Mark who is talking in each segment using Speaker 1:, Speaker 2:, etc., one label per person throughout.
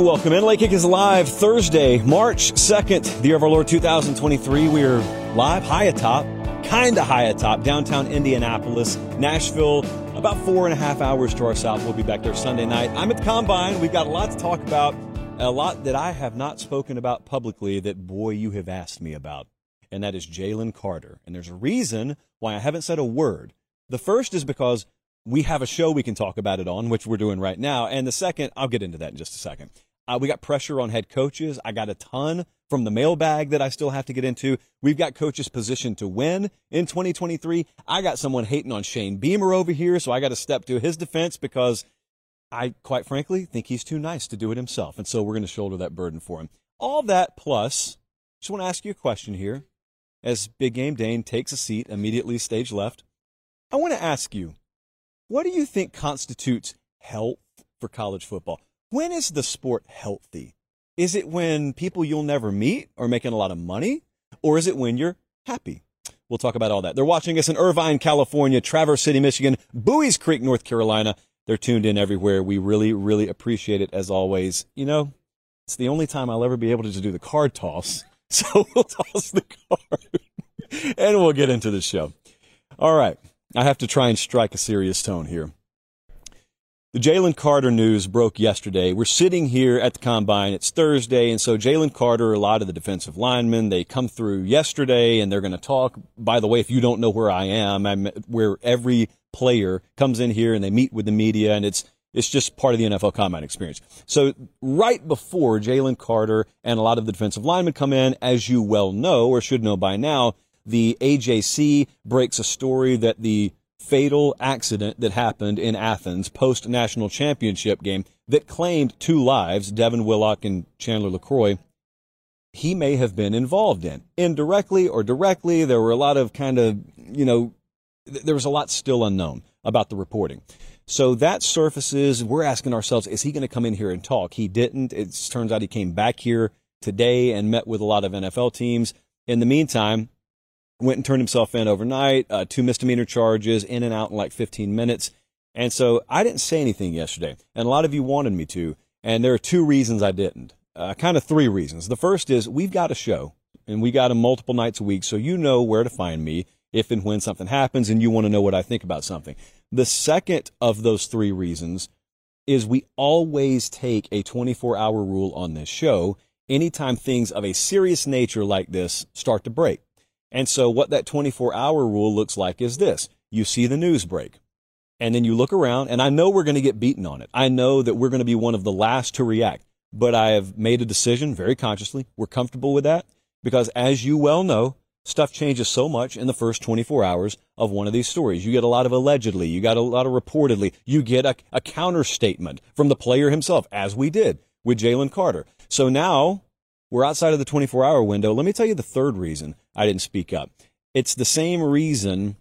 Speaker 1: Welcome in. Late Kick is live Thursday, March 2nd, the year of our Lord 2023. We are live high atop, kind of high atop, downtown Indianapolis, Nashville, about four and a half hours to our south. We'll be back there Sunday night. I'm at the Combine. We've got a lot to talk about, a lot that I have not spoken about publicly that, boy, you have asked me about. And that is Jalen Carter. And there's a reason why I haven't said a word. The first is because we have a show we can talk about it on, which we're doing right now. And the second, I'll get into that in just a second. Uh, we got pressure on head coaches. I got a ton from the mailbag that I still have to get into. We've got coaches positioned to win in 2023. I got someone hating on Shane Beamer over here, so I got to step to his defense because I, quite frankly, think he's too nice to do it himself. And so we're going to shoulder that burden for him. All that plus, just want to ask you a question here. As Big Game Dane takes a seat immediately stage left, I want to ask you, what do you think constitutes health for college football? When is the sport healthy? Is it when people you'll never meet are making a lot of money? Or is it when you're happy? We'll talk about all that. They're watching us in Irvine, California, Traverse City, Michigan, Bowie's Creek, North Carolina. They're tuned in everywhere. We really, really appreciate it as always. You know, it's the only time I'll ever be able to just do the card toss. So we'll toss the card and we'll get into the show. All right. I have to try and strike a serious tone here. The Jalen Carter news broke yesterday. We're sitting here at the combine. It's Thursday, and so Jalen Carter, a lot of the defensive linemen, they come through yesterday, and they're going to talk. By the way, if you don't know where I am, I'm where every player comes in here and they meet with the media, and it's it's just part of the NFL combine experience. So right before Jalen Carter and a lot of the defensive linemen come in, as you well know or should know by now, the AJC breaks a story that the fatal accident that happened in Athens post national championship game that claimed two lives, Devin Willock and Chandler LeCroy, he may have been involved in. Indirectly or directly, there were a lot of kind of, you know, there was a lot still unknown about the reporting. So that surfaces, we're asking ourselves, is he going to come in here and talk? He didn't. It turns out he came back here today and met with a lot of NFL teams. In the meantime, went and turned himself in overnight, uh, two misdemeanor charges, in and out in like 15 minutes. And so I didn't say anything yesterday, and a lot of you wanted me to. And there are two reasons I didn't. Uh, kind of three reasons. The first is we've got a show, and we got them multiple nights a week, so you know where to find me if and when something happens, and you want to know what I think about something. The second of those three reasons is we always take a 24 hour rule on this show anytime things of a serious nature like this start to break. And so what that 24 hour rule looks like is this. You see the news break and then you look around and I know we're going to get beaten on it. I know that we're going to be one of the last to react, but I have made a decision very consciously. We're comfortable with that because as you well know, stuff changes so much in the first 24 hours of one of these stories. You get a lot of allegedly, you got a lot of reportedly, you get a, a counter statement from the player himself, as we did with Jalen Carter. So now we're outside of the 24 hour window. Let me tell you the third reason I didn't speak up. It's the same reason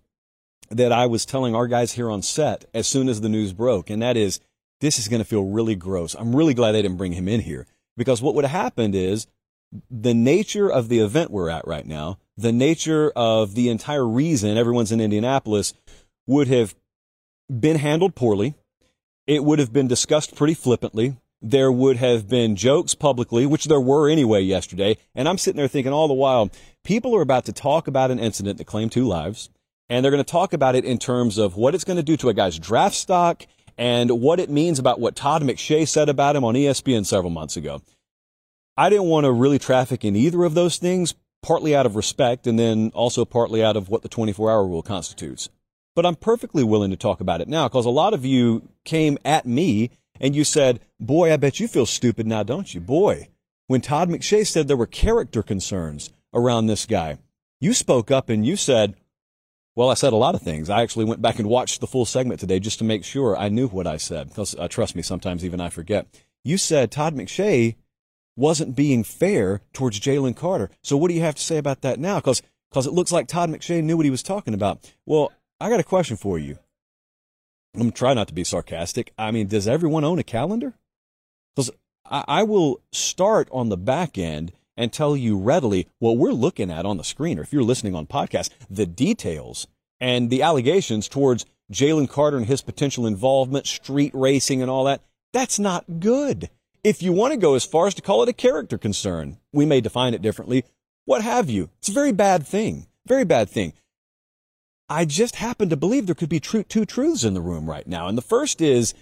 Speaker 1: that I was telling our guys here on set as soon as the news broke, and that is this is going to feel really gross. I'm really glad they didn't bring him in here because what would have happened is the nature of the event we're at right now, the nature of the entire reason everyone's in Indianapolis would have been handled poorly. It would have been discussed pretty flippantly there would have been jokes publicly, which there were anyway yesterday. And I'm sitting there thinking all the while, people are about to talk about an incident that claimed two lives, and they're going to talk about it in terms of what it's going to do to a guy's draft stock and what it means about what Todd McShay said about him on ESPN several months ago. I didn't want to really traffic in either of those things, partly out of respect and then also partly out of what the 24 hour rule constitutes. But I'm perfectly willing to talk about it now because a lot of you came at me and you said, Boy, I bet you feel stupid now, don't you? Boy, when Todd McShay said there were character concerns around this guy, you spoke up and you said, well, I said a lot of things. I actually went back and watched the full segment today just to make sure I knew what I said. Because uh, trust me, sometimes even I forget. You said Todd McShay wasn't being fair towards Jalen Carter. So what do you have to say about that now? Because because it looks like Todd McShay knew what he was talking about. Well, I got a question for you. I'm to try not to be sarcastic. I mean, does everyone own a calendar? Because I, I will start on the back end and tell you readily what we're looking at on the screen, or if you're listening on podcast, the details and the allegations towards Jalen Carter and his potential involvement, street racing and all that. That's not good. If you want to go as far as to call it a character concern, we may define it differently. What have you? It's a very bad thing. Very bad thing. I just happen to believe there could be two truths in the room right now. And the first is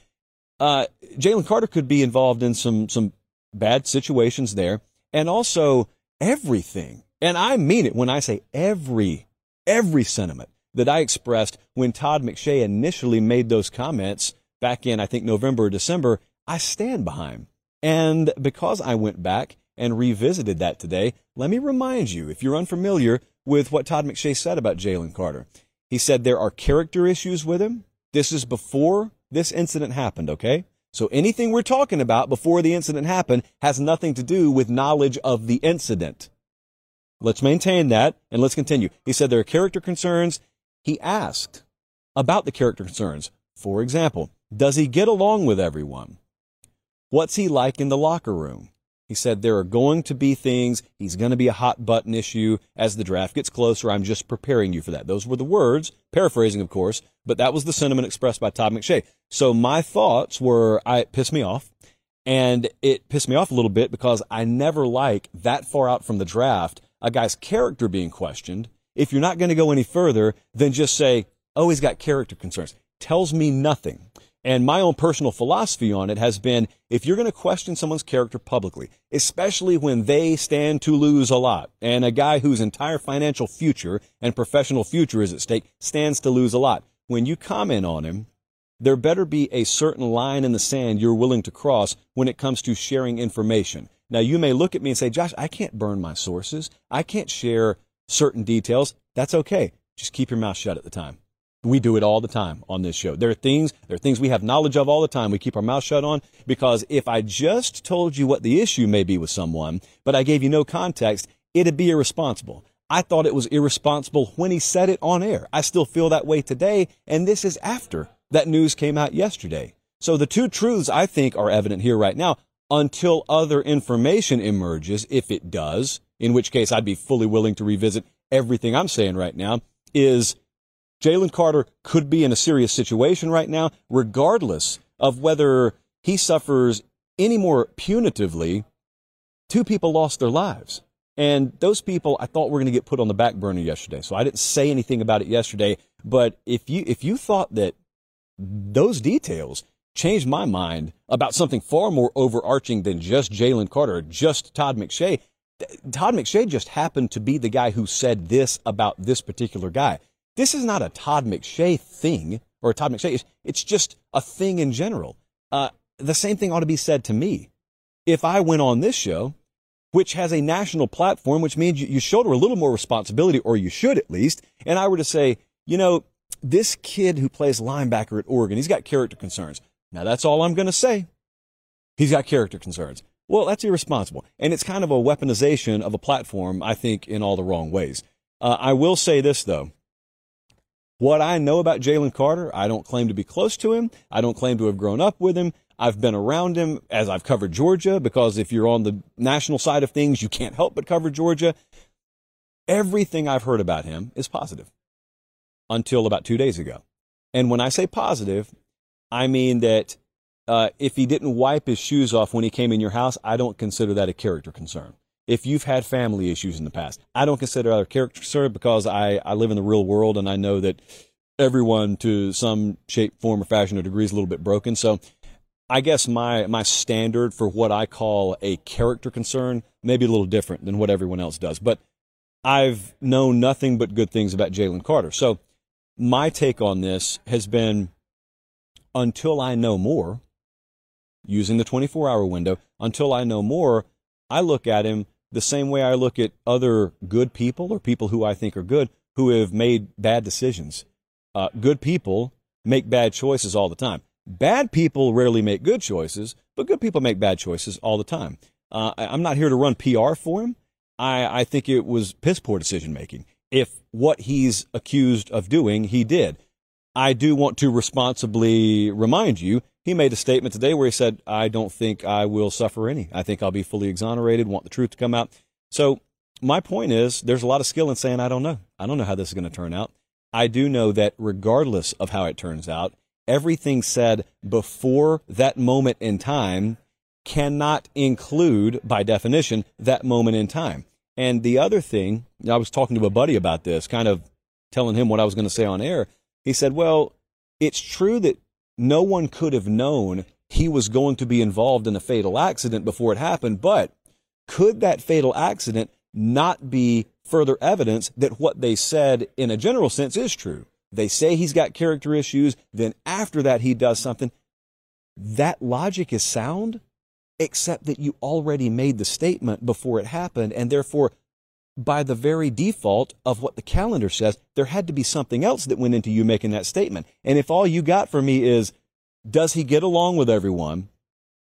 Speaker 1: uh, Jalen Carter could be involved in some some bad situations there, and also everything. And I mean it when I say every every sentiment that I expressed when Todd McShay initially made those comments back in I think November or December. I stand behind. And because I went back and revisited that today, let me remind you, if you're unfamiliar with what Todd McShay said about Jalen Carter, he said there are character issues with him. This is before this incident happened, okay? So anything we're talking about before the incident happened has nothing to do with knowledge of the incident. Let's maintain that and let's continue. He said there are character concerns. He asked about the character concerns. For example, does he get along with everyone? What's he like in the locker room? He said there are going to be things, he's going to be a hot button issue as the draft gets closer. I'm just preparing you for that. Those were the words, paraphrasing, of course, but that was the sentiment expressed by Todd McShay. So my thoughts were, I, it pissed me off. And it pissed me off a little bit because I never like that far out from the draft, a guy's character being questioned. If you're not going to go any further, then just say, oh, he's got character concerns. Tells me nothing. And my own personal philosophy on it has been if you're going to question someone's character publicly, especially when they stand to lose a lot, and a guy whose entire financial future and professional future is at stake stands to lose a lot, when you comment on him, there better be a certain line in the sand you're willing to cross when it comes to sharing information. Now, you may look at me and say, Josh, I can't burn my sources. I can't share certain details. That's okay. Just keep your mouth shut at the time. We do it all the time on this show. There are things, there are things we have knowledge of all the time. We keep our mouth shut on because if I just told you what the issue may be with someone, but I gave you no context, it'd be irresponsible. I thought it was irresponsible when he said it on air. I still feel that way today, and this is after that news came out yesterday. So the two truths I think are evident here right now until other information emerges, if it does, in which case I'd be fully willing to revisit everything I'm saying right now, is Jalen Carter could be in a serious situation right now, regardless of whether he suffers any more punitively. Two people lost their lives. And those people I thought were going to get put on the back burner yesterday. So I didn't say anything about it yesterday. But if you, if you thought that those details changed my mind about something far more overarching than just Jalen Carter, just Todd McShay, Todd McShay just happened to be the guy who said this about this particular guy. This is not a Todd McShay thing or a Todd McShay. It's just a thing in general. Uh, the same thing ought to be said to me. If I went on this show, which has a national platform, which means you, you shoulder a little more responsibility, or you should at least, and I were to say, you know, this kid who plays linebacker at Oregon, he's got character concerns. Now that's all I'm going to say. He's got character concerns. Well, that's irresponsible. And it's kind of a weaponization of a platform, I think, in all the wrong ways. Uh, I will say this, though. What I know about Jalen Carter, I don't claim to be close to him. I don't claim to have grown up with him. I've been around him as I've covered Georgia because if you're on the national side of things, you can't help but cover Georgia. Everything I've heard about him is positive until about two days ago. And when I say positive, I mean that uh, if he didn't wipe his shoes off when he came in your house, I don't consider that a character concern if you've had family issues in the past. I don't consider that a character concern because I, I live in the real world and I know that everyone to some shape, form, or fashion or degree is a little bit broken. So I guess my, my standard for what I call a character concern may be a little different than what everyone else does. But I've known nothing but good things about Jalen Carter. So my take on this has been until I know more, using the 24 hour window, until I know more, I look at him the same way I look at other good people or people who I think are good who have made bad decisions. Uh, good people make bad choices all the time. Bad people rarely make good choices, but good people make bad choices all the time. Uh, I'm not here to run PR for him. I, I think it was piss poor decision making. If what he's accused of doing, he did. I do want to responsibly remind you he made a statement today where he said, I don't think I will suffer any. I think I'll be fully exonerated, want the truth to come out. So, my point is, there's a lot of skill in saying, I don't know. I don't know how this is going to turn out. I do know that regardless of how it turns out, everything said before that moment in time cannot include, by definition, that moment in time. And the other thing, I was talking to a buddy about this, kind of telling him what I was going to say on air. He said, Well, it's true that no one could have known he was going to be involved in a fatal accident before it happened, but could that fatal accident not be further evidence that what they said in a general sense is true? They say he's got character issues, then after that he does something. That logic is sound, except that you already made the statement before it happened, and therefore by the very default of what the calendar says, there had to be something else that went into you making that statement. And if all you got from me is, does he get along with everyone?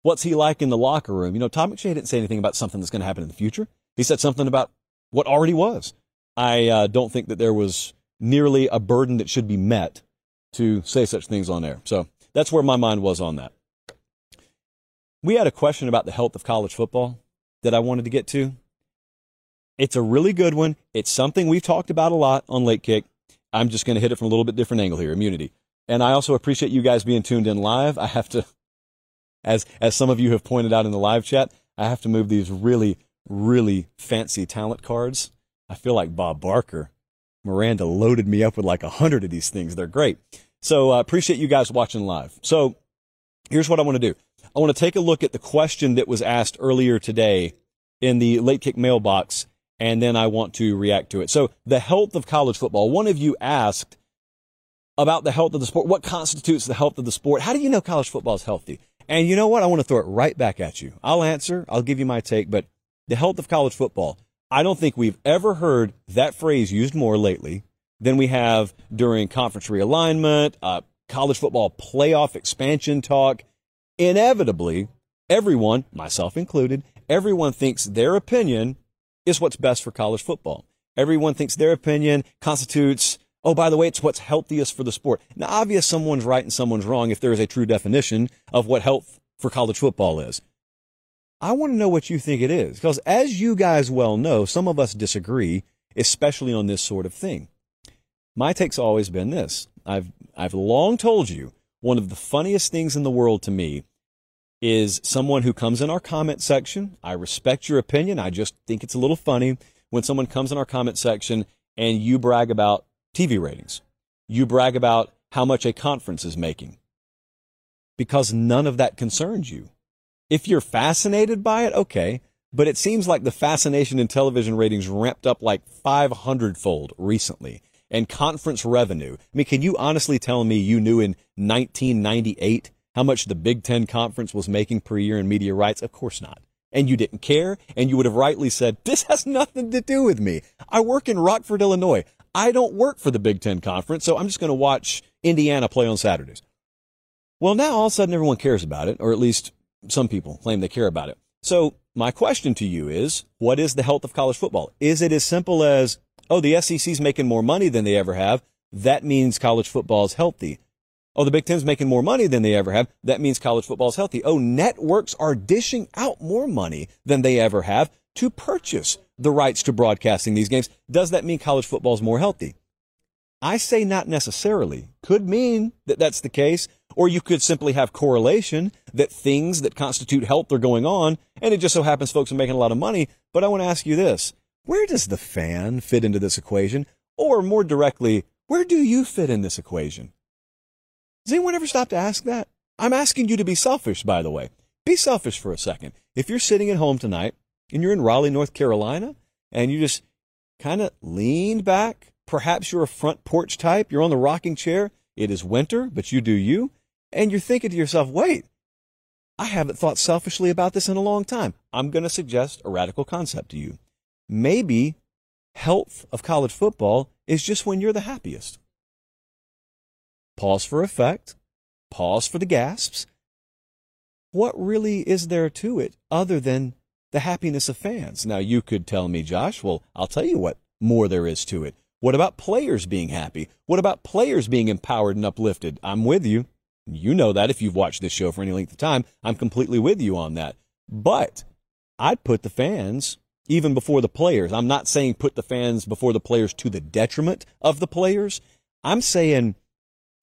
Speaker 1: What's he like in the locker room? You know, Todd McShay didn't say anything about something that's going to happen in the future. He said something about what already was. I uh, don't think that there was nearly a burden that should be met to say such things on air. So that's where my mind was on that. We had a question about the health of college football that I wanted to get to. It's a really good one. It's something we've talked about a lot on Late Kick. I'm just going to hit it from a little bit different angle here, immunity. And I also appreciate you guys being tuned in live. I have to, as, as some of you have pointed out in the live chat, I have to move these really, really fancy talent cards. I feel like Bob Barker. Miranda loaded me up with like a hundred of these things. They're great. So I uh, appreciate you guys watching live. So here's what I want to do. I want to take a look at the question that was asked earlier today in the late kick mailbox and then I want to react to it. So the health of college football. One of you asked about the health of the sport. What constitutes the health of the sport? How do you know college football is healthy? And you know what? I want to throw it right back at you. I'll answer. I'll give you my take, but the health of college football. I don't think we've ever heard that phrase used more lately than we have during conference realignment, uh, college football playoff expansion talk. Inevitably, everyone, myself included, everyone thinks their opinion is what's best for college football. Everyone thinks their opinion constitutes, oh, by the way, it's what's healthiest for the sport. Now, obvious someone's right and someone's wrong if there is a true definition of what health for college football is. I want to know what you think it is because as you guys well know, some of us disagree, especially on this sort of thing. My take's always been this. I've, I've long told you one of the funniest things in the world to me is someone who comes in our comment section. I respect your opinion. I just think it's a little funny when someone comes in our comment section and you brag about TV ratings. You brag about how much a conference is making because none of that concerns you. If you're fascinated by it, okay. But it seems like the fascination in television ratings ramped up like 500 fold recently. And conference revenue. I mean, can you honestly tell me you knew in 1998 how much the Big Ten Conference was making per year in media rights? Of course not. And you didn't care, and you would have rightly said, This has nothing to do with me. I work in Rockford, Illinois. I don't work for the Big Ten Conference, so I'm just going to watch Indiana play on Saturdays. Well, now all of a sudden everyone cares about it, or at least some people claim they care about it. So my question to you is, what is the health of college football? Is it as simple as, oh, the SEC's making more money than they ever have. That means college football is healthy. Oh, the Big Ten's making more money than they ever have. That means college football is healthy. Oh, networks are dishing out more money than they ever have to purchase the rights to broadcasting these games. Does that mean college football is more healthy? I say not necessarily. Could mean that that's the case, or you could simply have correlation that things that constitute health are going on, and it just so happens folks are making a lot of money. But I want to ask you this where does the fan fit into this equation? Or more directly, where do you fit in this equation? Does anyone ever stop to ask that? I'm asking you to be selfish, by the way. Be selfish for a second. If you're sitting at home tonight and you're in Raleigh, North Carolina, and you just kind of leaned back, perhaps you're a front porch type, you're on the rocking chair, it is winter, but you do you, and you're thinking to yourself, wait, I haven't thought selfishly about this in a long time. I'm going to suggest a radical concept to you. Maybe health of college football is just when you're the happiest. Pause for effect. Pause for the gasps. What really is there to it other than the happiness of fans? Now, you could tell me, Josh, well, I'll tell you what more there is to it. What about players being happy? What about players being empowered and uplifted? I'm with you. You know that if you've watched this show for any length of time. I'm completely with you on that. But I'd put the fans even before the players. I'm not saying put the fans before the players to the detriment of the players. I'm saying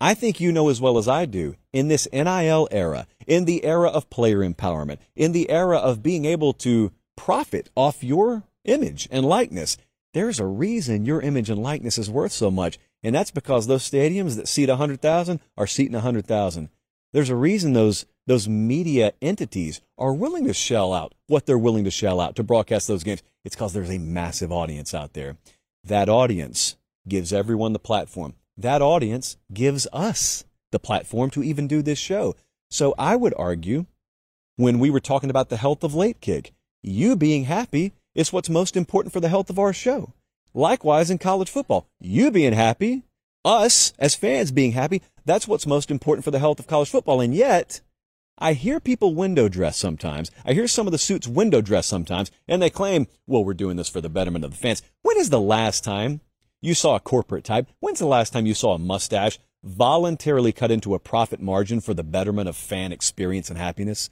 Speaker 1: I think you know as well as I do, in this NIL era, in the era of player empowerment, in the era of being able to profit off your image and likeness, there's a reason your image and likeness is worth so much. And that's because those stadiums that seat 100,000 are seating 100,000. There's a reason those, those media entities are willing to shell out what they're willing to shell out to broadcast those games. It's because there's a massive audience out there. That audience gives everyone the platform that audience gives us the platform to even do this show. So I would argue when we were talking about the health of late kick, you being happy is what's most important for the health of our show. Likewise in college football, you being happy, us as fans being happy, that's what's most important for the health of college football. And yet, I hear people window dress sometimes. I hear some of the suits window dress sometimes, and they claim, well, we're doing this for the betterment of the fans. When is the last time you saw a corporate type. When's the last time you saw a mustache voluntarily cut into a profit margin for the betterment of fan experience and happiness?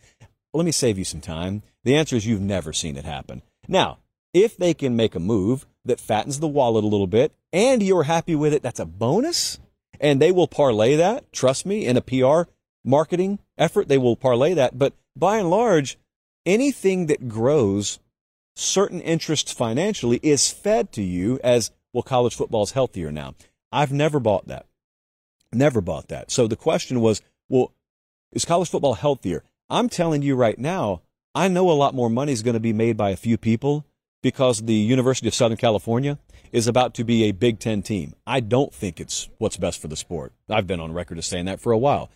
Speaker 1: Let me save you some time. The answer is you've never seen it happen. Now, if they can make a move that fattens the wallet a little bit and you're happy with it, that's a bonus. And they will parlay that, trust me, in a PR marketing effort, they will parlay that. But by and large, anything that grows certain interests financially is fed to you as well, college football is healthier now. I've never bought that. Never bought that. So the question was, well, is college football healthier? I'm telling you right now, I know a lot more money is going to be made by a few people because the University of Southern California is about to be a Big Ten team. I don't think it's what's best for the sport. I've been on record as saying that for a while.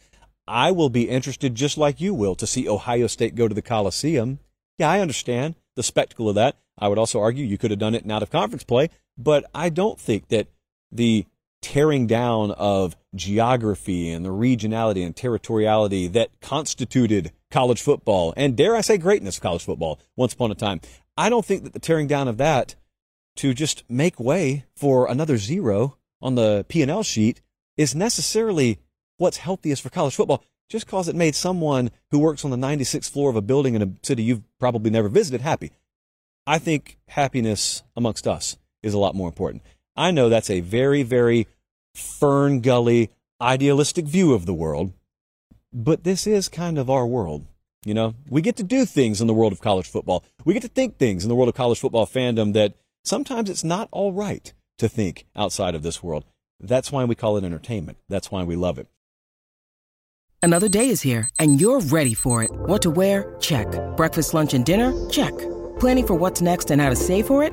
Speaker 1: I will be interested, just like you will, to see Ohio State go to the Coliseum. Yeah, I understand the spectacle of that. I would also argue you could have done it in out of conference play, but I don't think that the tearing down of geography and the regionality and territoriality that constituted college football and dare I say greatness of college football once upon a time. I don't think that the tearing down of that to just make way for another zero on the P&L sheet is necessarily what's healthiest for college football just because it made someone who works on the 96th floor of a building in a city you've probably never visited happy. I think happiness amongst us is a lot more important. I know that's a very, very FernGully idealistic view of the world, but this is kind of our world. You know, we get to do things in the world of college football. We get to think things in the world of college football fandom that sometimes it's not all right to think outside of this world. That's why we call it entertainment. That's why we love it.
Speaker 2: Another day is here, and you're ready for it. What to wear? Check. Breakfast, lunch, and dinner? Check. Planning for what's next and how to save for it?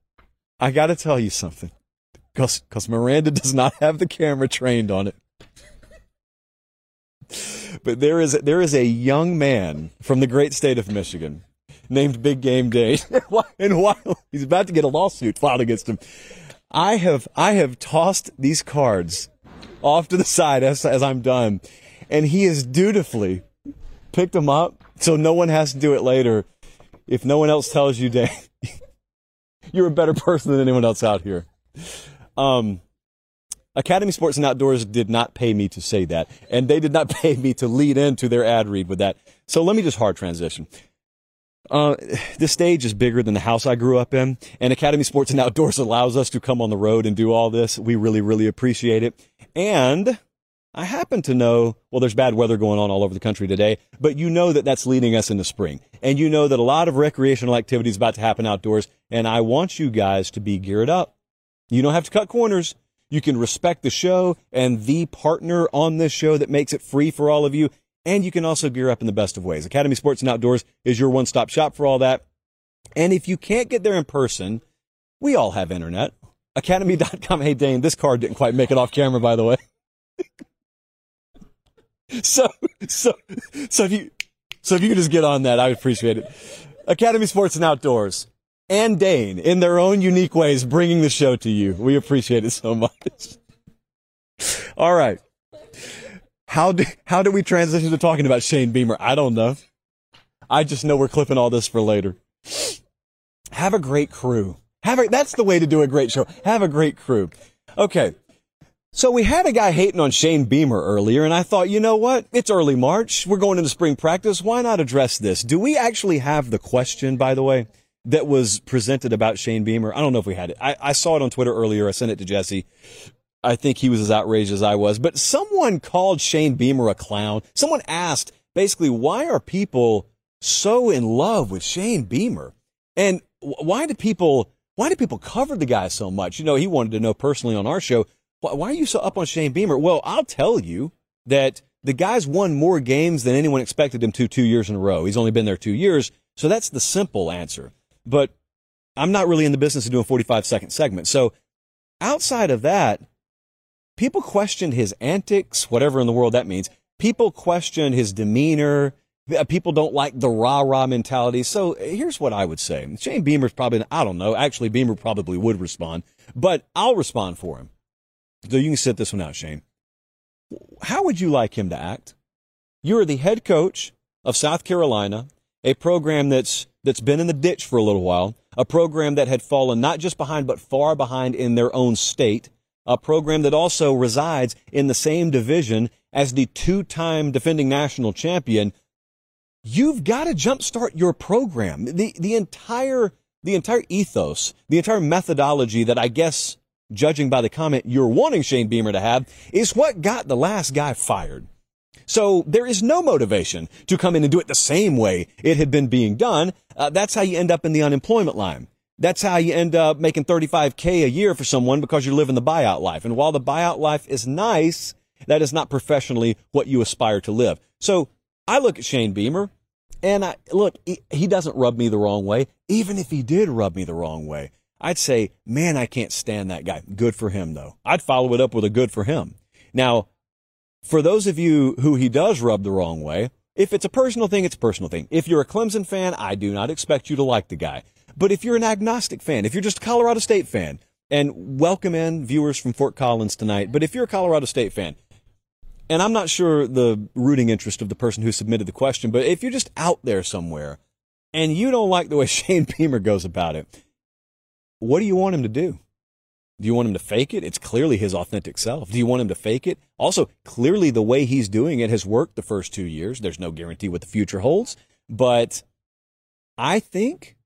Speaker 1: I got to tell you something, because because Miranda does not have the camera trained on it. But there is there is a young man from the great state of Michigan named Big Game Dane, and while he's about to get a lawsuit filed against him, I have I have tossed these cards off to the side as as I'm done, and he has dutifully picked them up so no one has to do it later. If no one else tells you, Dave, you're a better person than anyone else out here. Um, Academy Sports and Outdoors did not pay me to say that, and they did not pay me to lead into their ad read with that. So let me just hard transition. Uh, this stage is bigger than the house I grew up in, and Academy Sports and Outdoors allows us to come on the road and do all this. We really, really appreciate it. And I happen to know, well, there's bad weather going on all over the country today, but you know that that's leading us into spring. And you know that a lot of recreational activity is about to happen outdoors. And I want you guys to be geared up. You don't have to cut corners. You can respect the show and the partner on this show that makes it free for all of you. And you can also gear up in the best of ways. Academy Sports and Outdoors is your one stop shop for all that. And if you can't get there in person, we all have internet. Academy.com. Hey, Dane, this card didn't quite make it off camera, by the way. so, so, so if you, so if you could just get on that, I would appreciate it. Academy Sports and Outdoors and Dane in their own unique ways bringing the show to you. We appreciate it so much. All right. How do how do we transition to talking about Shane Beamer? I don't know. I just know we're clipping all this for later. Have a great crew. Have a, that's the way to do a great show. Have a great crew. Okay. So we had a guy hating on Shane Beamer earlier, and I thought, you know what? It's early March. We're going into spring practice. Why not address this? Do we actually have the question, by the way, that was presented about Shane Beamer? I don't know if we had it. I, I saw it on Twitter earlier. I sent it to Jesse. I think he was as outraged as I was, but someone called Shane Beamer a clown. Someone asked basically, why are people so in love with Shane Beamer? And why do people, why do people cover the guy so much? You know, he wanted to know personally on our show, why are you so up on Shane Beamer? Well, I'll tell you that the guy's won more games than anyone expected him to two years in a row. He's only been there two years. So that's the simple answer. But I'm not really in the business of doing 45 second segments. So outside of that, people questioned his antics, whatever in the world that means. People questioned his demeanor. Uh, people don't like the rah rah mentality. So here's what I would say. Shane Beamer's probably, I don't know. Actually, Beamer probably would respond, but I'll respond for him. So you can sit this one out, Shane. How would you like him to act? You are the head coach of South Carolina, a program that's that's been in the ditch for a little while, a program that had fallen not just behind but far behind in their own state, a program that also resides in the same division as the two-time defending national champion. You've got to jumpstart your program. The the entire the entire ethos, the entire methodology that I guess judging by the comment you're wanting Shane Beamer to have, is what got the last guy fired. So there is no motivation to come in and do it the same way it had been being done. Uh, that's how you end up in the unemployment line. That's how you end up making 35K a year for someone because you're living the buyout life. And while the buyout life is nice, that is not professionally what you aspire to live. So I look at Shane Beamer and I look, he, he doesn't rub me the wrong way. Even if he did rub me the wrong way, I'd say, man, I can't stand that guy. Good for him, though. I'd follow it up with a good for him. Now, for those of you who he does rub the wrong way, if it's a personal thing, it's a personal thing. If you're a Clemson fan, I do not expect you to like the guy. But if you're an agnostic fan, if you're just a Colorado State fan, and welcome in viewers from Fort Collins tonight, but if you're a Colorado State fan, and I'm not sure the rooting interest of the person who submitted the question, but if you're just out there somewhere and you don't like the way Shane Beamer goes about it, what do you want him to do? Do you want him to fake it? It's clearly his authentic self. Do you want him to fake it? Also, clearly the way he's doing it has worked the first two years. There's no guarantee what the future holds. But I think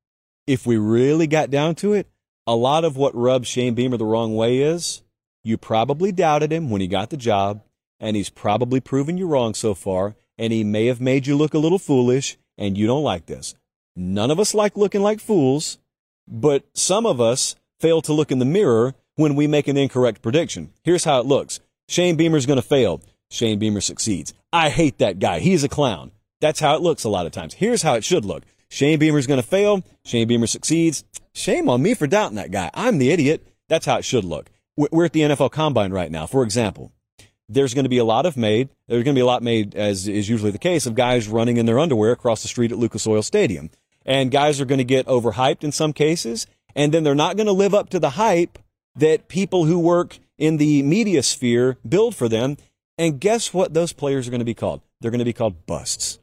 Speaker 1: if we really got down to it, a lot of what rubs Shane Beamer the wrong way is you probably doubted him when he got the job, and he's probably proven you wrong so far, and he may have made you look a little foolish, and you don't like this. None of us like looking like fools. But some of us fail to look in the mirror when we make an incorrect prediction. Here's how it looks. Shane Beamer's going to fail. Shane Beamer succeeds. I hate that guy. He's a clown. That's how it looks a lot of times. Here's how it should look. Shane Beamer's going to fail. Shane Beamer succeeds. Shame on me for doubting that guy. I'm the idiot. That's how it should look. We're at the NFL Combine right now. For example, there's going to be a lot of made. There's going to be a lot made, as is usually the case, of guys running in their underwear across the street at Lucas Oil Stadium and guys are going to get overhyped in some cases, and then they're not going to live up to the hype that people who work in the media sphere build for them. And guess what those players are going to be called? They're going to be called busts.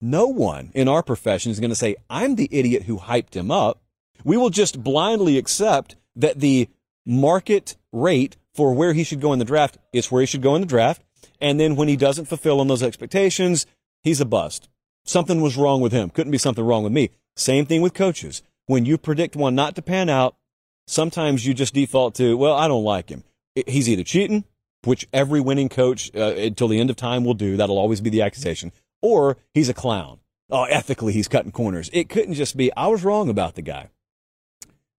Speaker 1: No one in our profession is going to say, I'm the idiot who hyped him up. We will just blindly accept that the market rate for where he should go in the draft is where he should go in the draft. And then when he doesn't fulfill on those expectations, he's a bust. Something was wrong with him. Couldn't be something wrong with me. Same thing with coaches. When you predict one not to pan out, sometimes you just default to, well, I don't like him. He's either cheating, which every winning coach uh, until the end of time will do. That'll always be the accusation. Or he's a clown. Oh, ethically, he's cutting corners. It couldn't just be, I was wrong about the guy.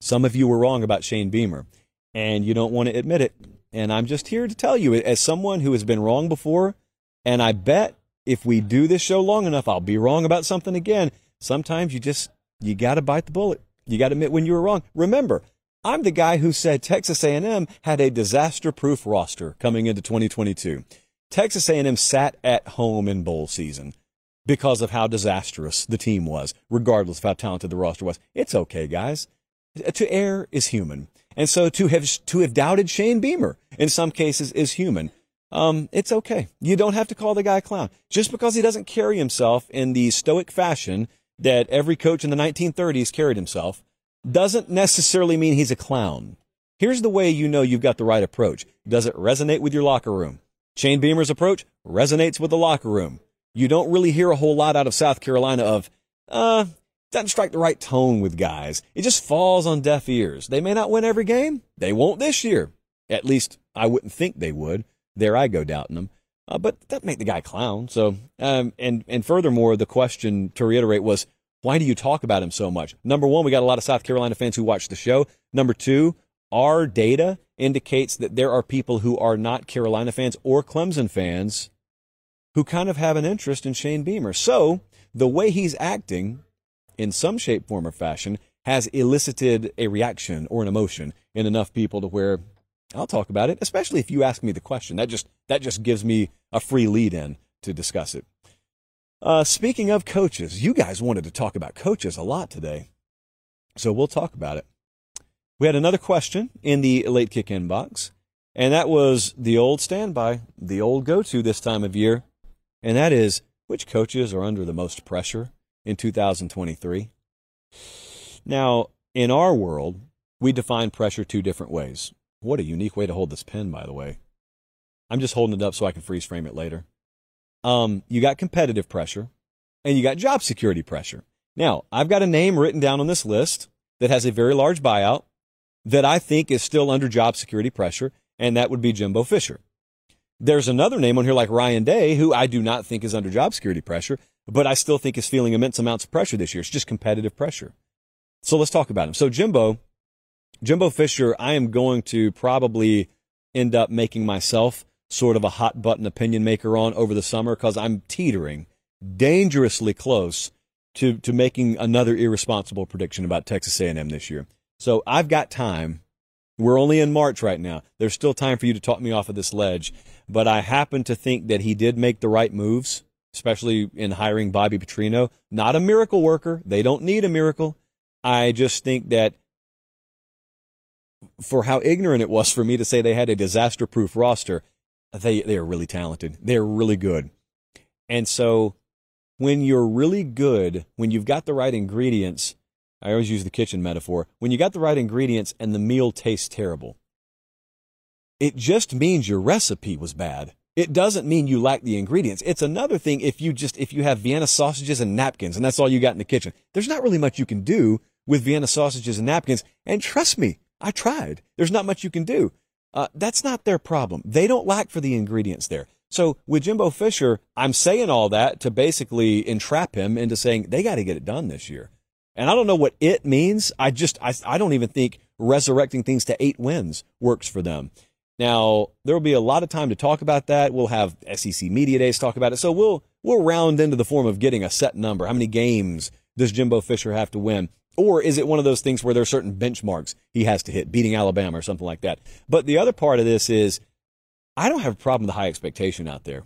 Speaker 1: Some of you were wrong about Shane Beamer, and you don't want to admit it. And I'm just here to tell you, as someone who has been wrong before, and I bet if we do this show long enough, I'll be wrong about something again. Sometimes you just, you got to bite the bullet. You got to admit when you were wrong. Remember, I'm the guy who said Texas A&M had a disaster-proof roster coming into 2022. Texas A&M sat at home in bowl season because of how disastrous the team was, regardless of how talented the roster was. It's okay, guys. To err is human. And so to have, to have doubted Shane Beamer in some cases is human. Um, it's okay. You don't have to call the guy a clown. Just because he doesn't carry himself in the stoic fashion that every coach in the 1930s carried himself doesn't necessarily mean he's a clown. Here's the way you know you've got the right approach. Does it resonate with your locker room? Shane Beamer's approach resonates with the locker room. You don't really hear a whole lot out of South Carolina of, uh, doesn't strike the right tone with guys. It just falls on deaf ears. They may not win every game. They won't this year. At least I wouldn't think they would. There I go doubting him. Uh, but that make the guy clown. So, um, and and furthermore, the question to reiterate was, why do you talk about him so much? Number one, we got a lot of South Carolina fans who watch the show. Number two, our data indicates that there are people who are not Carolina fans or Clemson fans who kind of have an interest in Shane Beamer. So the way he's acting, in some shape, form, or fashion, has elicited a reaction or an emotion in enough people to where I'll talk about it, especially if you ask me the question. That just that just gives me a free lead in to discuss it. Uh, speaking of coaches, you guys wanted to talk about coaches a lot today, so we'll talk about it. We had another question in the late kick inbox, and that was the old standby, the old go-to this time of year, and that is which coaches are under the most pressure in 2023. Now, in our world, we define pressure two different ways. What a unique way to hold this pen, by the way. I'm just holding it up so I can freeze frame it later. Um, you got competitive pressure and you got job security pressure. Now, I've got a name written down on this list that has a very large buyout that I think is still under job security pressure, and that would be Jimbo Fisher. There's another name on here like Ryan Day, who I do not think is under job security pressure, but I still think is feeling immense amounts of pressure this year. It's just competitive pressure. So let's talk about him. So Jimbo, Jimbo Fisher, I am going to probably end up making myself sort of a hot button opinion maker on over the summer because I'm teetering dangerously close to, to making another irresponsible prediction about Texas A&M this year. So I've got time. We're only in March right now. There's still time for you to talk me off of this ledge, but I happen to think that he did make the right moves, especially in hiring Bobby Petrino. Not a miracle worker. They don't need a miracle. I just think that for how ignorant it was for me to say they had a disaster proof roster, they, they are really talented. They're really good. And so when you're really good, when you've got the right ingredients, I always use the kitchen metaphor, when you got the right ingredients and the meal tastes terrible, it just means your recipe was bad. It doesn't mean you lack the ingredients. It's another thing if you just, if you have Vienna sausages and napkins and that's all you got in the kitchen. There's not really much you can do with Vienna sausages and napkins. And trust me, I tried. There's not much you can do. Uh, that's not their problem. They don't lack for the ingredients there. So with Jimbo Fisher, I'm saying all that to basically entrap him into saying they got to get it done this year. And I don't know what it means. I just, I, I don't even think resurrecting things to eight wins works for them. Now, there will be a lot of time to talk about that. We'll have SEC media days talk about it. So we'll, we'll round into the form of getting a set number. How many games does Jimbo Fisher have to win? Or is it one of those things where there are certain benchmarks he has to hit, beating Alabama or something like that? But the other part of this is I don't have a problem with the high expectation out there.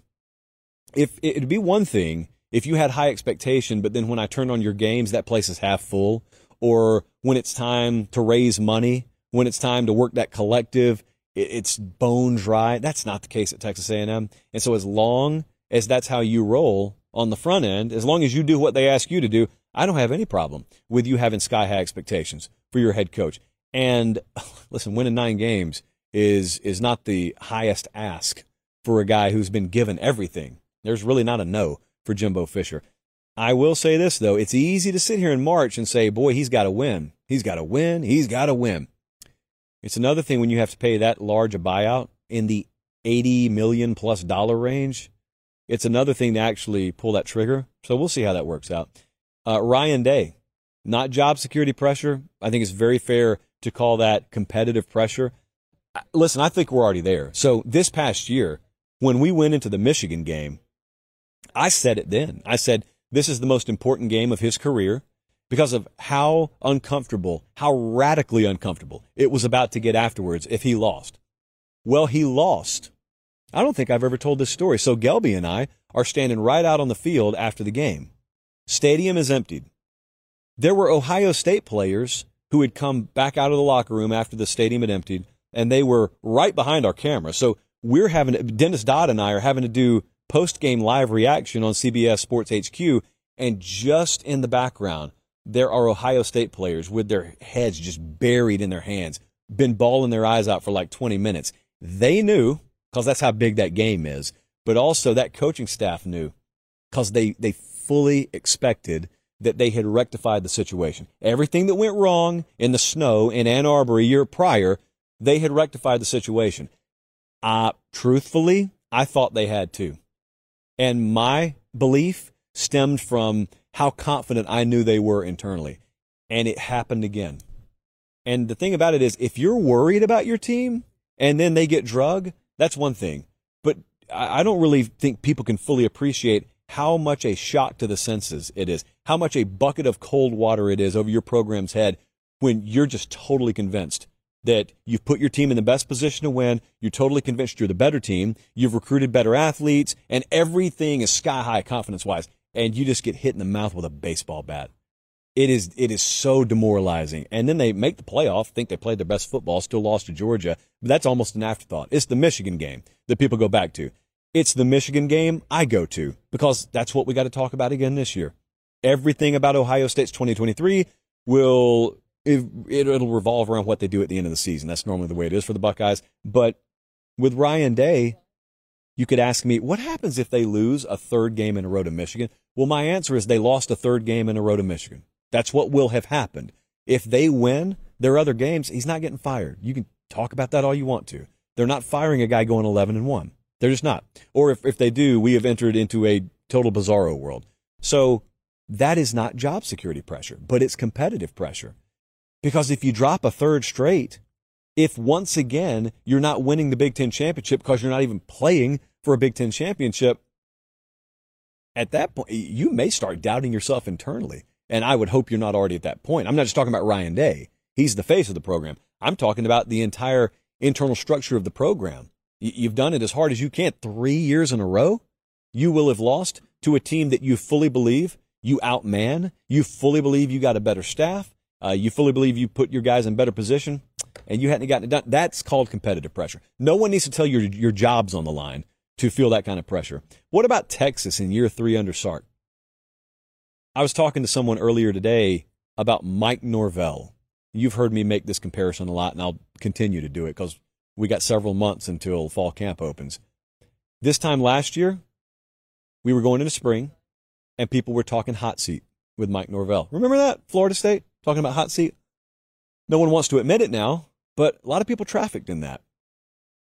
Speaker 1: If it'd be one thing if you had high expectation, but then when I turn on your games, that place is half full, or when it's time to raise money, when it's time to work that collective, it's bone dry. That's not the case at Texas A&M. And so as long as that's how you roll on the front end, as long as you do what they ask you to do, I don't have any problem with you having sky high expectations for your head coach. And listen, winning nine games is is not the highest ask for a guy who's been given everything. There's really not a no for Jimbo Fisher. I will say this though, it's easy to sit here in March and say, "Boy, he's got to win. He's got to win. He's got to win." It's another thing when you have to pay that large a buyout in the 80 million plus dollar range. It's another thing to actually pull that trigger. So we'll see how that works out. Uh, Ryan Day, not job security pressure. I think it's very fair to call that competitive pressure. Listen, I think we're already there. So this past year, when we went into the Michigan game, I said it then. I said, this is the most important game of his career because of how uncomfortable, how radically uncomfortable it was about to get afterwards if he lost. Well, he lost. I don't think I've ever told this story. So Gelby and I are standing right out on the field after the game. Stadium is emptied. There were Ohio State players who had come back out of the locker room after the stadium had emptied, and they were right behind our camera. So we're having Dennis Dodd and I are having to do post game live reaction on CBS Sports HQ, and just in the background, there are Ohio State players with their heads just buried in their hands, been bawling their eyes out for like 20 minutes. They knew, because that's how big that game is, but also that coaching staff knew, because they, they fully expected that they had rectified the situation. Everything that went wrong in the snow in Ann Arbor a year prior, they had rectified the situation. Uh, truthfully, I thought they had too. And my belief stemmed from how confident I knew they were internally. And it happened again. And the thing about it is, if you're worried about your team and then they get drug, that's one thing. But I don't really think people can fully appreciate how much a shock to the senses it is, how much a bucket of cold water it is over your program's head when you're just totally convinced that you've put your team in the best position to win. You're totally convinced you're the better team. You've recruited better athletes and everything is sky high confidence wise. And you just get hit in the mouth with a baseball bat. It is, it is so demoralizing. And then they make the playoff, think they played their best football, still lost to Georgia. But that's almost an afterthought. It's the Michigan game that people go back to. It's the Michigan game I go to because that's what we got to talk about again this year. Everything about Ohio State's 2023 will it, it'll revolve around what they do at the end of the season. That's normally the way it is for the Buckeyes. But with Ryan Day, you could ask me, what happens if they lose a third game in a row to Michigan? Well, my answer is they lost a third game in a row to Michigan. That's what will have happened. If they win their other games, he's not getting fired. You can talk about that all you want to. They're not firing a guy going 11 and 1. They're just not. Or if, if they do, we have entered into a total bizarro world. So that is not job security pressure, but it's competitive pressure. Because if you drop a third straight, if once again you're not winning the Big Ten championship because you're not even playing for a Big Ten championship, at that point, you may start doubting yourself internally. And I would hope you're not already at that point. I'm not just talking about Ryan Day. He's the face of the program. I'm talking about the entire internal structure of the program. You've done it as hard as you can. Three years in a row, you will have lost to a team that you fully believe you outman. You fully believe you got a better staff. Uh, you fully believe you put your guys in better position, and you hadn't gotten it done. That's called competitive pressure. No one needs to tell you your, your job's on the line to feel that kind of pressure. What about Texas in year three under Sark? I was talking to someone earlier today about Mike Norvell. You've heard me make this comparison a lot, and I'll continue to do it because we got several months until fall camp opens. This time last year, we were going into spring, and people were talking hot seat with Mike Norvell. Remember that? Florida State? talking about hot seat. No one wants to admit it now, but a lot of people trafficked in that.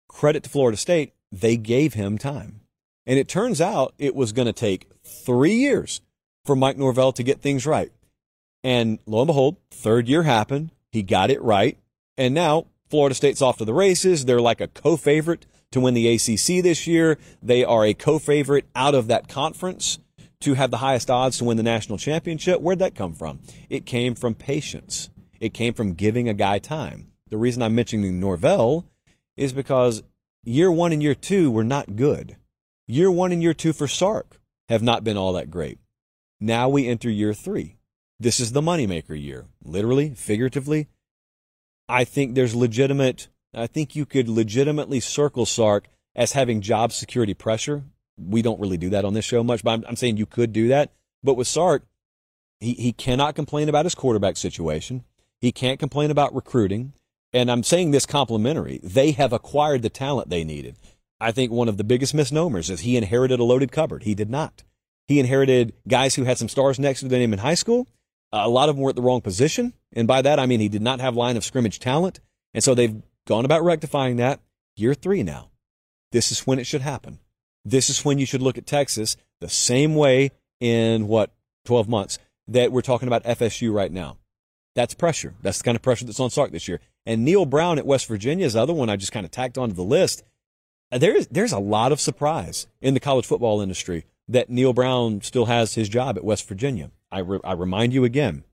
Speaker 1: Credit to Florida State, they gave him time. And it turns out it was going to take three years for Mike Norvell to get things right. And lo and behold, third year happened. He got it right. And now Florida State's off to the races. They're like a co favorite to win the ACC this year. They are a co favorite out of that conference to have the highest odds to win the national championship. Where'd that come from? It came from patience. It came from giving a guy time. The reason I'm mentioning Norvell is because year one and year two were not good. Year one and year two for Sark have not been all that great. Now we enter year three. This is the moneymaker year, literally, figuratively. I think there's legitimate, I think you could legitimately circle Sark as having job security pressure we don't really do that on this show much, but I'm, I'm saying you could do that. But with Sark, he, he cannot complain about his quarterback situation. He can't complain about recruiting. And I'm saying this complimentary. They have acquired the talent they needed. I think one of the biggest misnomers is he inherited a loaded cupboard. He did not. He inherited guys who had some stars next to their name in high school. Uh, a lot of them were at the wrong position. And by that, I mean he did not have line of scrimmage talent. And so they've gone about rectifying that. Year three now. This is when it should happen. This is when you should look at Texas the same way in what, 12 months that we're talking about FSU right now. That's pressure. That's the kind of pressure that's on Sark this year. And Neal Brown at West Virginia is the other one I just kind of tacked onto the list. Uh, there is, there's a lot of surprise in the college football industry that Neal Brown still has his job at West Virginia. I, re, I remind you again,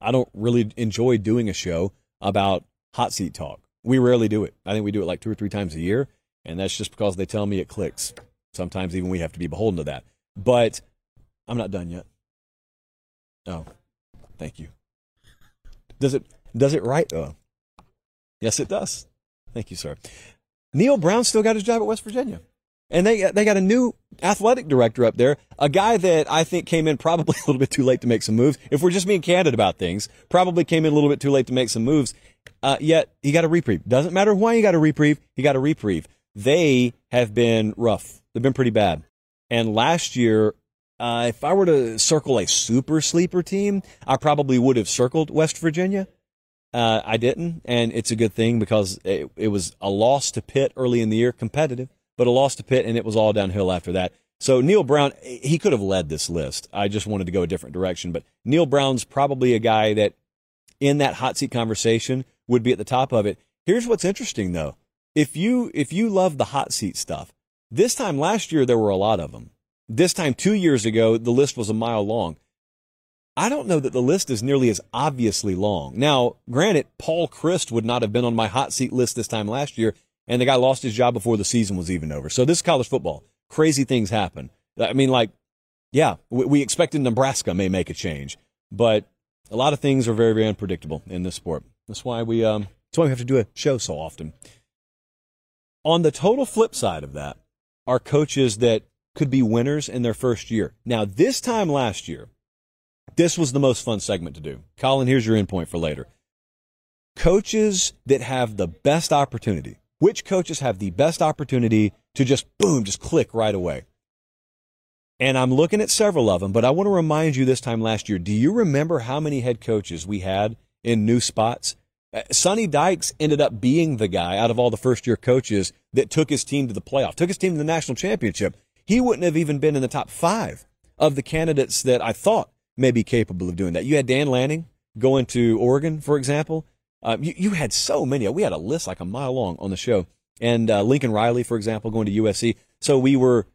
Speaker 1: I don't really enjoy doing a show about hot seat talk. We rarely do it. I think we do it like two or three times a year. And that's just because they tell me it clicks. Sometimes even we have to be beholden to that. But I'm not done yet. Oh, thank you. Does it does it right? Oh, yes, it does. Thank you, sir. Neal Brown still got his job at West Virginia. And they, they got a new athletic director up there, a guy that I think came in probably a little bit too late to make some moves. If we're just being candid about things, probably came in a little bit too late to make some moves. Uh, yet he got a reprieve. Doesn't matter why he got a reprieve, he got a reprieve. They have been rough. They've been pretty bad. And last year, uh, if I were to circle a super sleeper team, I probably would have circled West Virginia. Uh, I didn't, and it's a good thing because it, it was a loss to Pitt early in the year, competitive, but a loss to Pitt, and it was all downhill after that. So Neal Brown, he could have led this list. I just wanted to go a different direction, but Neal Brown's probably a guy that in that hot seat conversation would be at the top of it. Here's what's interesting though. If you if you love the hot seat stuff, this time last year there were a lot of them. This time 2 years ago the list was a mile long. I don't know that the list is nearly as obviously long. Now, granted, Paul Chryst would not have been on my hot seat list this time last year, and the guy lost his job before the season was even over. So this is college football. Crazy things happen. I mean, like, yeah, we expected Nebraska may make a change, but a lot of things are very, very unpredictable in this sport. That's why we, um, that's why we have to do a show so often. On the total flip side of that are coaches that could be winners in their first year. Now, this time last year, this was the most fun segment to do. Colin, here's your endpoint for later. Coaches that have the best opportunity. Which coaches have the best opportunity to just boom, just click right away? And I'm looking at several of them, but I want to remind you this time last year. Do you remember how many head coaches we had in new spots? Uh, Sonny Dykes ended up being the guy out of all the first year coaches that took his team to the playoff, took his team to the national championship. He wouldn't have even been in the top five of the candidates that I thought may be capable of doing that. You had Dan Lanning going to Oregon, for example. Uh, you, you, had so many. We had a list like a mile long on the show. And uh, Lincoln Riley, for example, going to USC. So we were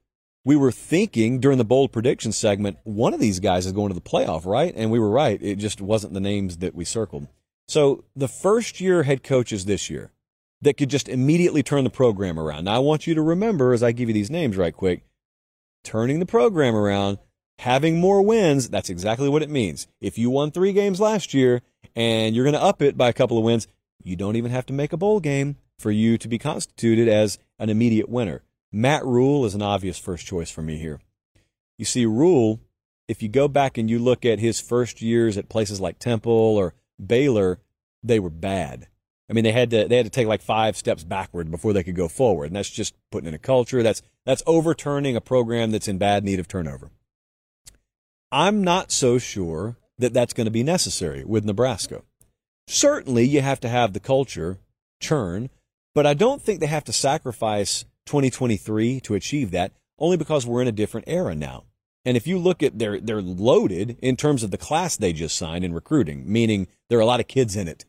Speaker 1: we were thinking during the bold prediction segment, one of these guys is going to the playoff, right? And we were right. It just wasn't the names that we circled. So the first year head coaches this year that could just immediately turn the program around. Now I want you to remember as I give you these names right quick, turning the program around, having more wins, that's exactly what it means. If you won three games last year and you're going to up it by a couple of wins, you don't even have to make a bowl game for you to be constituted as an immediate winner. Matt Rhule is an obvious first choice for me here. You see, Rhule, if you go back and you look at his first years at places like Temple or Baylor, they were bad. I mean, they had to they had to take like five steps backward before they could go forward, and that's just putting in a culture. That's that's overturning a program that's in bad need of turnover. I'm not so sure that that's going to be necessary with Nebraska. Certainly, you have to have the culture churn, but I don't think they have to sacrifice 2023 to achieve that, only because we're in a different era now. And if you look at they're they're loaded in terms of the class they just signed in recruiting, meaning there are a lot of kids in it.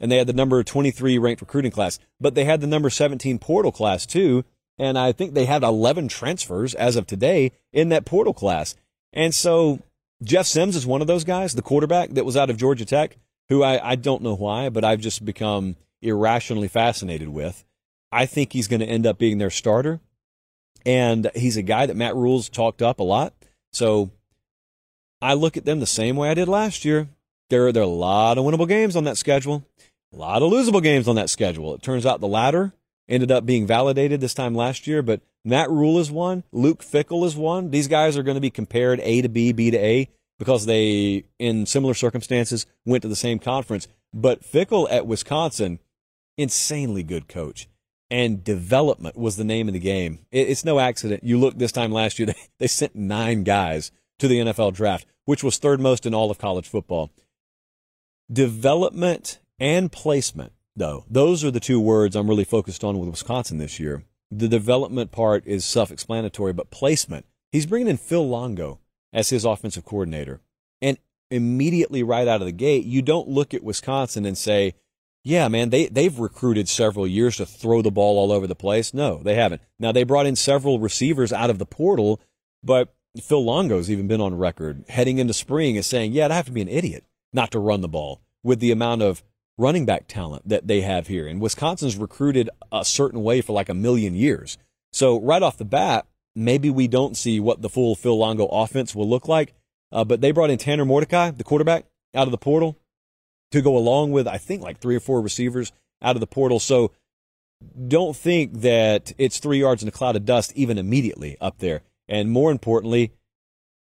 Speaker 1: And they had the number 23 ranked recruiting class, but they had the number 17 portal class too. And I think they had 11 transfers as of today in that portal class. And so Jeff Sims is one of those guys, the quarterback that was out of Georgia Tech, who I, I don't know why, but I've just become irrationally fascinated with. I think he's going to end up being their starter. And he's a guy that Matt Rhule's talked up a lot. So I look at them the same way I did last year. There, there are a lot of winnable games on that schedule, a lot of losable games on that schedule. It turns out the latter ended up being validated this time last year, but Matt Rhule is one. Luke Fickell is one. These guys are going to be compared A to B, B to A, because they, in similar circumstances, went to the same conference. But Fickell at Wisconsin, insanely good coach and development was the name of the game. It's no accident. You look this time last year, they, they sent nine guys to the NFL draft, which was third most in all of college football. Development and placement, though, those are the two words I'm really focused on with Wisconsin this year. The development part is self explanatory, but placement, he's bringing in Phil Longo as his offensive coordinator. And immediately right out of the gate, you don't look at Wisconsin and say, yeah, man, they, they've recruited several years to throw the ball all over the place. No, they haven't. Now, they brought in several receivers out of the portal, but Phil Longo's even been on record heading into spring as saying, yeah, I'd have to be an idiot not to run the ball with the amount of running back talent that they have here. And Wisconsin's recruited a certain way for like a million years. So right off the bat, maybe we don't see what the full Phil Longo offense will look like. Uh, but they brought in Tanner Mordecai, the quarterback, out of the portal to go along with, I think, like three or four receivers out of the portal. So don't think that it's three yards in a cloud of dust even immediately up there. And more importantly,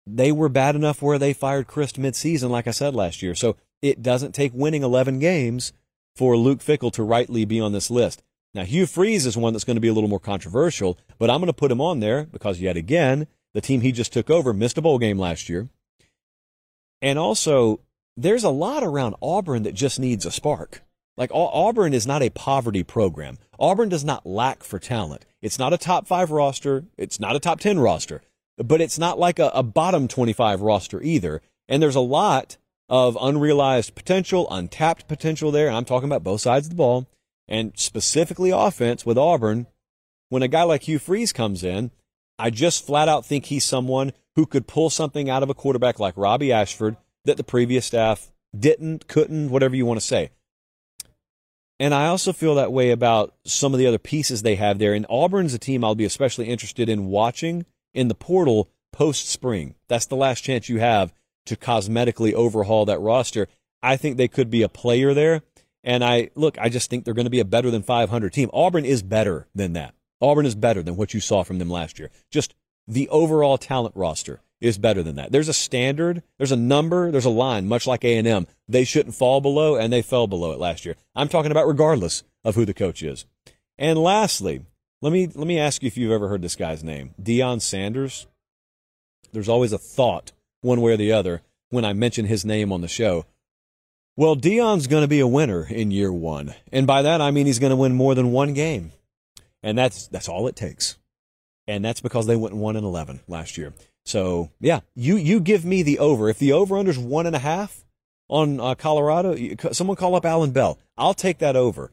Speaker 1: they were bad enough where they fired Chryst midseason, like I said last year. So it doesn't take winning 11 games for Luke Fickell to rightly be on this list. Now, Hugh Freeze is one that's going to be a little more controversial, but I'm going to put him on there because, yet again, the team he just took over missed a bowl game last year. And also, there's a lot around Auburn that just needs a spark. Like Auburn is not a poverty program. Auburn does not lack for talent. It's not a top five roster. It's not a top 10 roster, but it's not like a, a bottom 25 roster either. And there's a lot of unrealized potential, untapped potential there. I'm talking about both sides of the ball and specifically offense with Auburn. When a guy like Hugh Freeze comes in, I just flat out think he's someone who could pull something out of a quarterback like Robbie Ashford that the previous staff didn't, couldn't, whatever you want to say. And I also feel that way about some of the other pieces they have there. And Auburn's a team I'll be especially interested in watching in the portal post spring. That's the last chance you have to cosmetically overhaul that roster. I think they could be a player there. And I look, I just think they're going to be a better than 500 team. Auburn is better than that. Auburn is better than what you saw from them last year. Just the overall talent roster is better than that. There's a standard, there's a number, there's a line, much like A&M. They shouldn't fall below, and they fell below it last year. I'm talking about regardless of who the coach is. And lastly, let me let me ask you if you've ever heard this guy's name, Deion Sanders. There's always a thought, one way or the other, when I mention his name on the show. Well, Deion's going to be a winner in year one, and by that I mean he's going to win more than one game, and that's that's all it takes, and that's because they went one and eleven last year. So yeah, you you give me the over. If the over unders one and a half on uh, Colorado, someone call up Alan Bell. I'll take that over.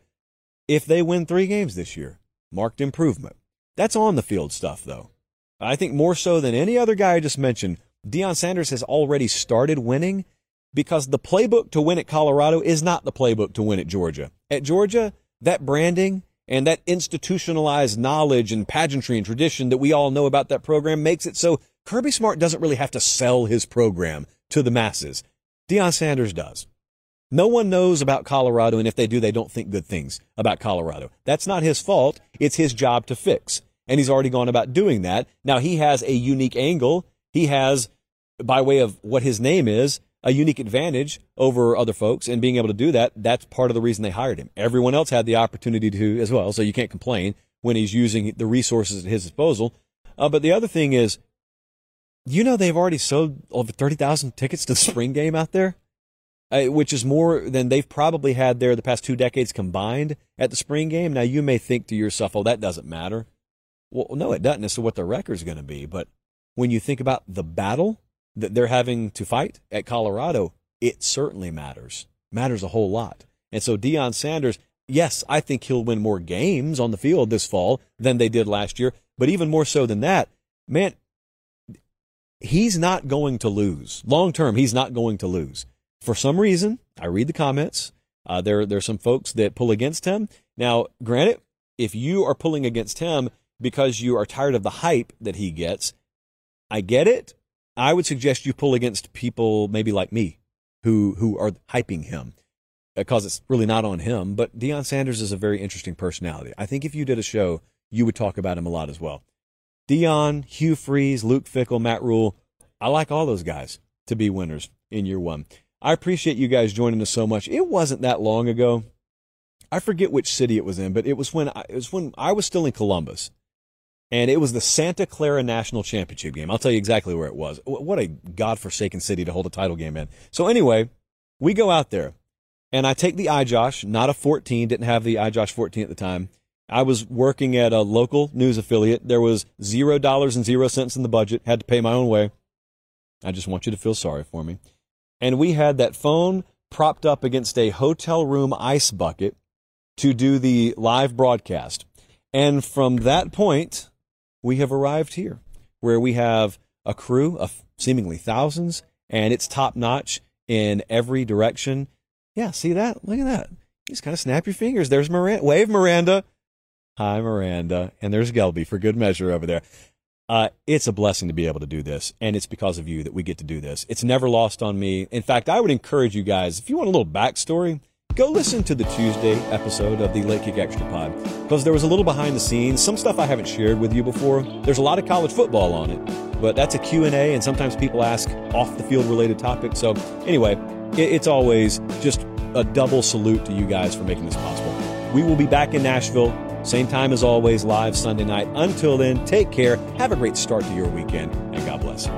Speaker 1: If they win three games this year, marked improvement. That's on the field stuff though. I think more so than any other guy I just mentioned, Deion Sanders has already started winning because the playbook to win at Colorado is not the playbook to win at Georgia. At Georgia, that branding and that institutionalized knowledge and pageantry and tradition that we all know about that program makes it so Kirby Smart doesn't really have to sell his program to the masses. Deion Sanders does. No one knows about Colorado, and if they do, they don't think good things about Colorado. That's not his fault. It's his job to fix. And he's already gone about doing that. Now, he has a unique angle. He has, by way of what his name is, a unique advantage over other folks. And being able to do that, that's part of the reason they hired him. Everyone else had the opportunity to as well. So you can't complain when he's using the resources at his disposal. Uh, but the other thing is, you know they've already sold over 30,000 tickets to the spring game out there, uh, which is more than they've probably had there the past two decades combined at the spring game. Now, you may think to yourself, oh, that doesn't matter. Well, no, it doesn't as to what the record's going to be. But when you think about the battle that they're having to fight at Colorado, it certainly matters. Matters a whole lot. And so Deion Sanders, yes, I think he'll win more games on the field this fall than they did last year. But even more so than that, man, he's not going to lose. Long term, he's not going to lose. For some reason, I read the comments. Uh, there, are some folks that pull against him. Now, granted, if you are pulling against him because you are tired of the hype that he gets, I get it. I would suggest you pull against people maybe like me who, who are hyping him uh, because it's really not on him. But Deion Sanders is a very interesting personality. I think if you did a show, you would talk about him a lot as well. Deion, Hugh Freeze, Luke Fickell, Matt Rhule. I like all those guys to be winners in year one. I appreciate you guys joining us so much. It wasn't that long ago. I forget which city it was in, but it was when I, it was when I was still in Columbus, and it was the Santa Clara National Championship game. I'll tell you exactly where it was. What a godforsaken city to hold a title game in. So anyway, we go out there, and I take the iJosh, not a 14, didn't have the iJosh 14 at the time, I was working at a local news affiliate. There was zero dollars and zero cents in the budget. Had to pay my own way. I just want you to feel sorry for me. And we had that phone propped up against a hotel room ice bucket to do the live broadcast. And from that point, we have arrived here where we have a crew of seemingly thousands and it's top notch in every direction. Yeah, see that? Look at that. You just kind of snap your fingers. There's Miranda. Wave, Miranda. Hi, Miranda. And there's Gelby for good measure over there. Uh, it's a blessing to be able to do this, and it's because of you that we get to do this. It's never lost on me. In fact, I would encourage you guys, if you want a little backstory, go listen to the Tuesday episode of the Late Kick Extra Pod because there was a little behind the scenes, some stuff I haven't shared with you before. There's a lot of college football on it, but that's a Q&A and sometimes people ask off the field related topics. So anyway, it's always just a double salute to you guys for making this possible. We will be back in Nashville, same time as always, live Sunday night. Until then, take care, have a great start to your weekend, and God bless.